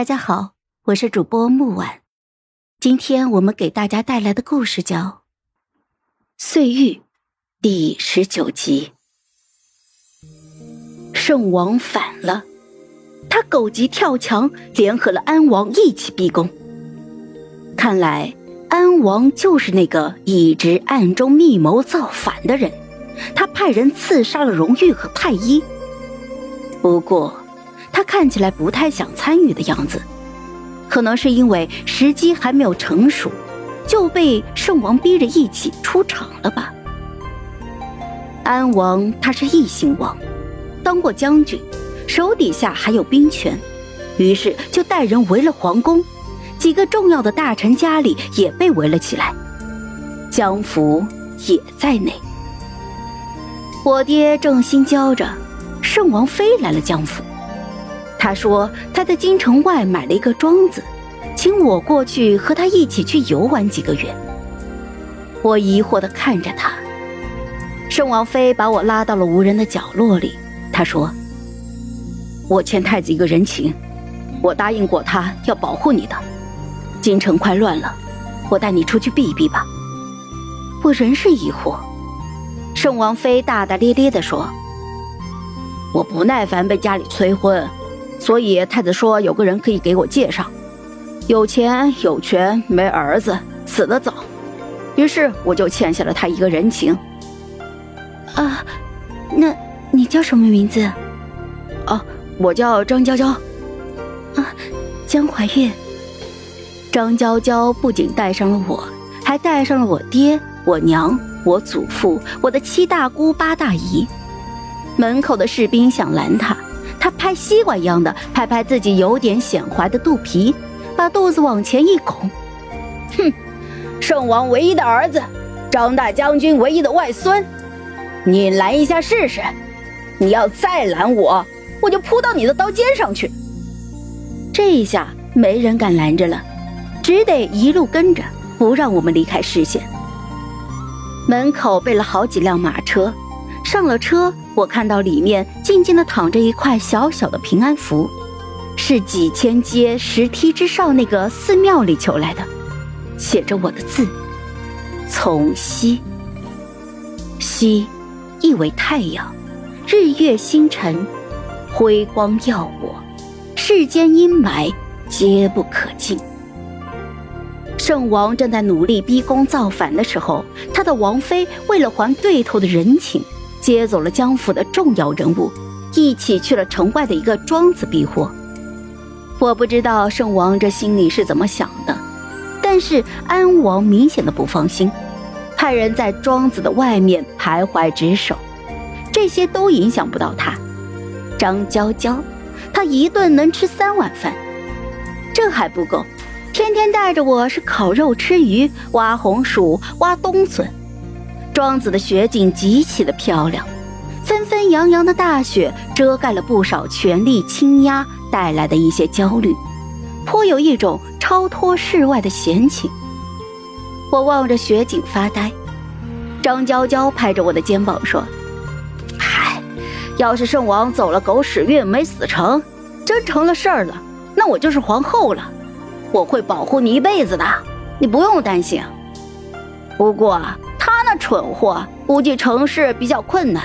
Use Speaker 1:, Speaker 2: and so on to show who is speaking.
Speaker 1: 大家好，我是主播木婉，今天我们给大家带来的故事叫《碎玉》第十九集。圣王反了，他狗急跳墙，联合了安王一起逼宫。看来安王就是那个一直暗中密谋造反的人，他派人刺杀了荣玉和太医。不过。他看起来不太想参与的样子，可能是因为时机还没有成熟，就被圣王逼着一起出场了吧。安王他是异姓王，当过将军，手底下还有兵权，于是就带人围了皇宫，几个重要的大臣家里也被围了起来，江府也在内。我爹正心焦着，圣王飞来了江府。他说他在京城外买了一个庄子，请我过去和他一起去游玩几个月。我疑惑的看着他，圣王妃把我拉到了无人的角落里。他说：“我欠太子一个人情，我答应过他要保护你的。京城快乱了，我带你出去避一避吧。”我仍是疑惑。圣王妃大大咧咧的说：“我不耐烦被家里催婚。”所以太子说有个人可以给我介绍，有钱有权没儿子，死得早，于是我就欠下了他一个人情。
Speaker 2: 啊，那你叫什么名字？
Speaker 1: 哦，我叫张娇娇。
Speaker 2: 啊，江怀月。
Speaker 1: 张娇娇不仅带上了我，还带上了我爹、我娘、我祖父、我的七大姑八大姨。门口的士兵想拦他。他拍西瓜一样的拍拍自己有点显怀的肚皮，把肚子往前一拱，哼，圣王唯一的儿子，张大将军唯一的外孙，你拦一下试试，你要再拦我，我就扑到你的刀尖上去。这一下没人敢拦着了，只得一路跟着，不让我们离开视线。门口备了好几辆马车。上了车，我看到里面静静的躺着一块小小的平安符，是几千阶石梯之上那个寺庙里求来的，写着我的字：从西。西，意为太阳，日月星辰，辉光耀我，世间阴霾皆不可尽。圣王正在努力逼宫造反的时候，他的王妃为了还对头的人情。接走了江府的重要人物，一起去了城外的一个庄子避祸。我不知道圣王这心里是怎么想的，但是安王明显的不放心，派人在庄子的外面徘徊值守。这些都影响不到他。张娇娇，她一顿能吃三碗饭，这还不够，天天带着我是烤肉、吃鱼、挖红薯、挖冬笋。庄子的雪景极其的漂亮，纷纷扬扬的大雪遮盖了不少权力倾压带来的一些焦虑，颇有一种超脱世外的闲情。我望着雪景发呆，张娇娇拍着我的肩膀说：“嗨，要是圣王走了狗屎运没死成，真成了事儿了，那我就是皇后了，我会保护你一辈子的，你不用担心。不过……”蠢货估计成事比较困难，